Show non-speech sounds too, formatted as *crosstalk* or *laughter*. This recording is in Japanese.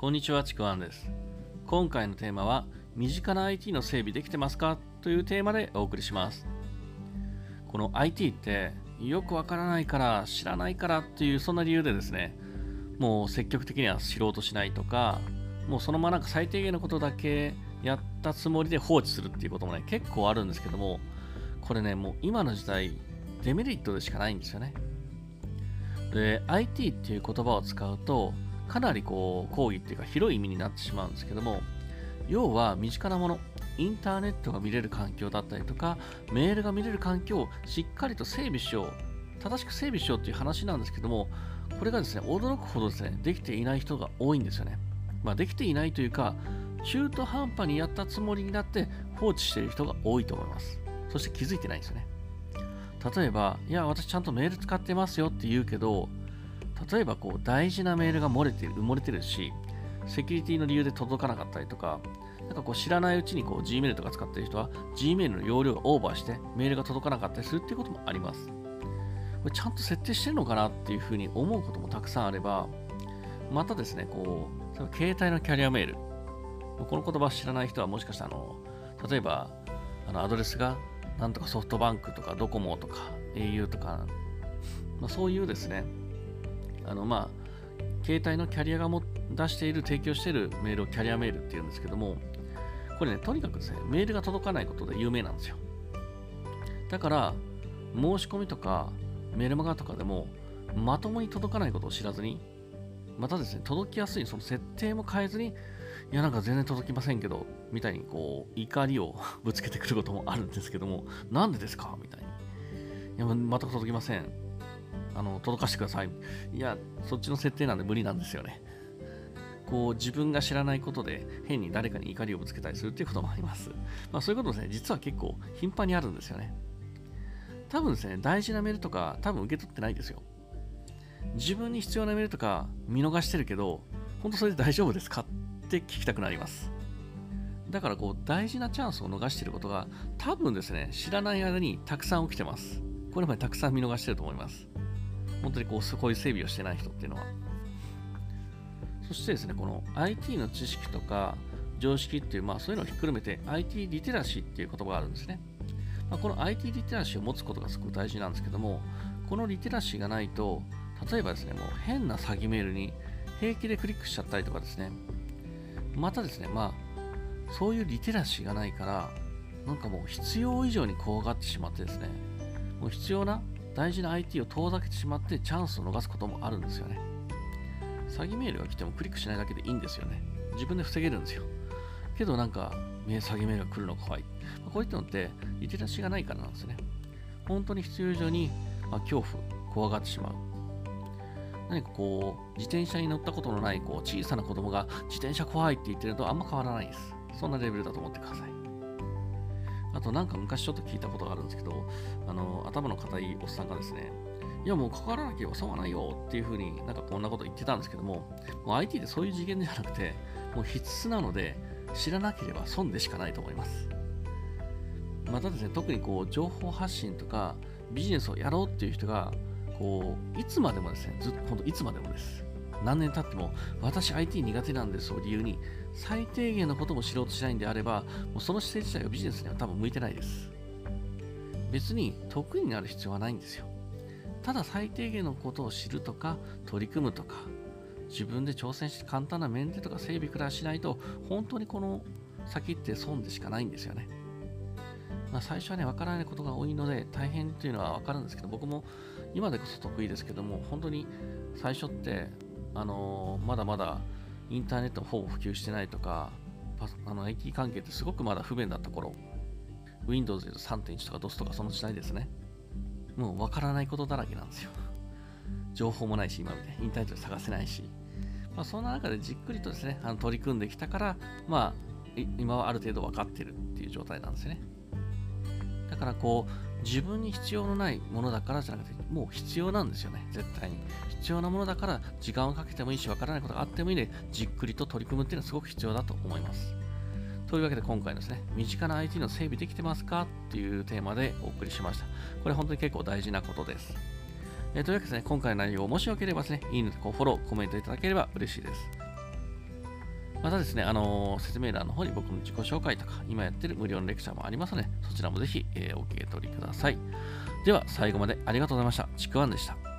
こんにちは、ちくわんです。今回のテーマは、身近な IT の整備できてますか？というテーマでお送りします。この IT って、よくわからないから、知らないからっていう、そんな理由でですね、もう積極的には知ろうとしないとか、もうそのままなんか最低限のことだけやったつもりで放置するっていうこともね、結構あるんですけども、これね、もう今の時代、デメリットでしかないんですよね。で、IT っていう言葉を使うと、かなりこう、講義っていうか広い意味になってしまうんですけども、要は身近なもの、インターネットが見れる環境だったりとか、メールが見れる環境をしっかりと整備しよう、正しく整備しようっていう話なんですけども、これがですね、驚くほどですね、できていない人が多いんですよね。まあ、できていないというか、中途半端にやったつもりになって放置している人が多いと思います。そして気づいてないんですよね。例えば、いや、私ちゃんとメール使ってますよって言うけど、例えばこう大事なメールが漏れてる、埋もれてるし、セキュリティの理由で届かなかったりとか、なんかこう知らないうちにこう Gmail とか使ってる人は Gmail の容量がオーバーしてメールが届かなかったりするっていうこともあります。これちゃんと設定してるのかなっていうふうに思うこともたくさんあれば、またですね、こう、携帯のキャリアメール。この言葉知らない人はもしかしたらあの、例えばあのアドレスがなんとかソフトバンクとかドコモとか au とか、まあ、そういうですね、あのまあ、携帯のキャリアがも出している、提供しているメールをキャリアメールっていうんですけども、これね、とにかくですね、メールが届かないことで有名なんですよ。だから、申し込みとかメルマガとかでも、まともに届かないことを知らずに、またですね、届きやすいその設定も変えずに、いや、なんか全然届きませんけど、みたいにこう、怒りを *laughs* ぶつけてくることもあるんですけども、なんでですか？みたいに。いや、全く届きません。あの、届かせてください。いや、そっちの設定なんで無理なんですよね。こう、自分が知らないことで、変に誰かに怒りをぶつけたりするっていうこともあります。まあ、そういうことですね、実は結構頻繁にあるんですよね。多分ですね、大事なメールとか、多分受け取ってないですよ。自分に必要なメールとか見逃してるけど、本当それで大丈夫ですかって聞きたくなります。だからこう大事なチャンスを逃していることが多分ですね、知らない間にたくさん起きてます。これまでたくさん見逃してると思います。本当にこうこうい整備をしてない人っていうのは。そしてですね、この IT の知識とか常識っていう、まあそういうのをひっくるめて IT リテラシーっていう言葉があるんですね。まあ、この IT リテラシーを持つことがすごく大事なんですけども、このリテラシーがないと、例えばですね、もう変な詐欺メールに平気でクリックしちゃったりとかですね、またですね、まあ、そういうリテラシーがないから、なんかもう必要以上に怖がってしまってですね、もう必要な大事な IT を遠ざけてしまってチャンスを逃すこともあるんですよね。詐欺メールが来てもクリックしないだけでいいんですよね。自分で防げるんですよ。けどなんか、詐欺メールが来るの怖い。ま、こういったのって、リテラシーがないからなんですね。本当に必要以上に、まあ、恐怖、怖がってしまう。何かこう、自転車に乗ったことのないこう小さな子供が自転車怖いって言ってるのとあんま変わらないです。そんなレベルだと思ってください。あとなんか昔ちょっと聞いたことがあるんですけど、あの、頭の固いおっさんがですね、いやもう関わらなければ損はないよっていう風になんかこんなこと言ってたんですけども、もう IT ってそういう次元じゃなくて、もう必須なので、知らなければ損でしかないと思います。またですね、特にこう情報発信とかビジネスをやろうっていう人が、こういつまでもですね、ずっと本当いつまでもです。何年経っても私 IT 苦手なんですを理由に最低限のことも知ろうとしないんであれば、もうその姿勢自体がビジネスには多分向いてないです。別に得意になる必要はないんですよ。ただ最低限のことを知るとか取り組むとか自分で挑戦して簡単なメンテとか整備くらいしないと本当にこの先って損でしかないんですよね。まあ、最初はね、わからないことが多いので大変っていうのはわかるんですけど、僕も今でこそ得意ですけども、本当に最初って、あのまだまだインターネットほぼ普及してないとか、あの IT 関係ってすごくまだ不便だった頃、Windows で3.1とか DOS とかその時代ですね。もうわからないことだらけなんですよ。情報もないし、今みたいにインターネットで探せないし。まあ、そんな中でじっくりとですね、あの取り組んできたから、まあ、今はある程度分かってるっていう状態なんですね。だからこう、自分に必要のないものだからじゃなくて、もう必要なんですよね、絶対に。必要なものだから、時間をかけてもいいし、分からないことがあってもいいので、じっくりと取り組むっていうのはすごく必要だと思います。というわけで今回のですね、身近な IT の整備できてますかっていうテーマでお送りしました。これ本当に結構大事なことです。えーというわけでですね、今回の内容、もしよければですね、いいねとフォロー、コメントいただければ嬉しいです。またですね、あのー、説明欄の方に僕の自己紹介とか、今やってる無料のレクチャーもありますので、そちらもぜひ、えー、お受け取りください。では、最後までありがとうございました。ちくわんでした。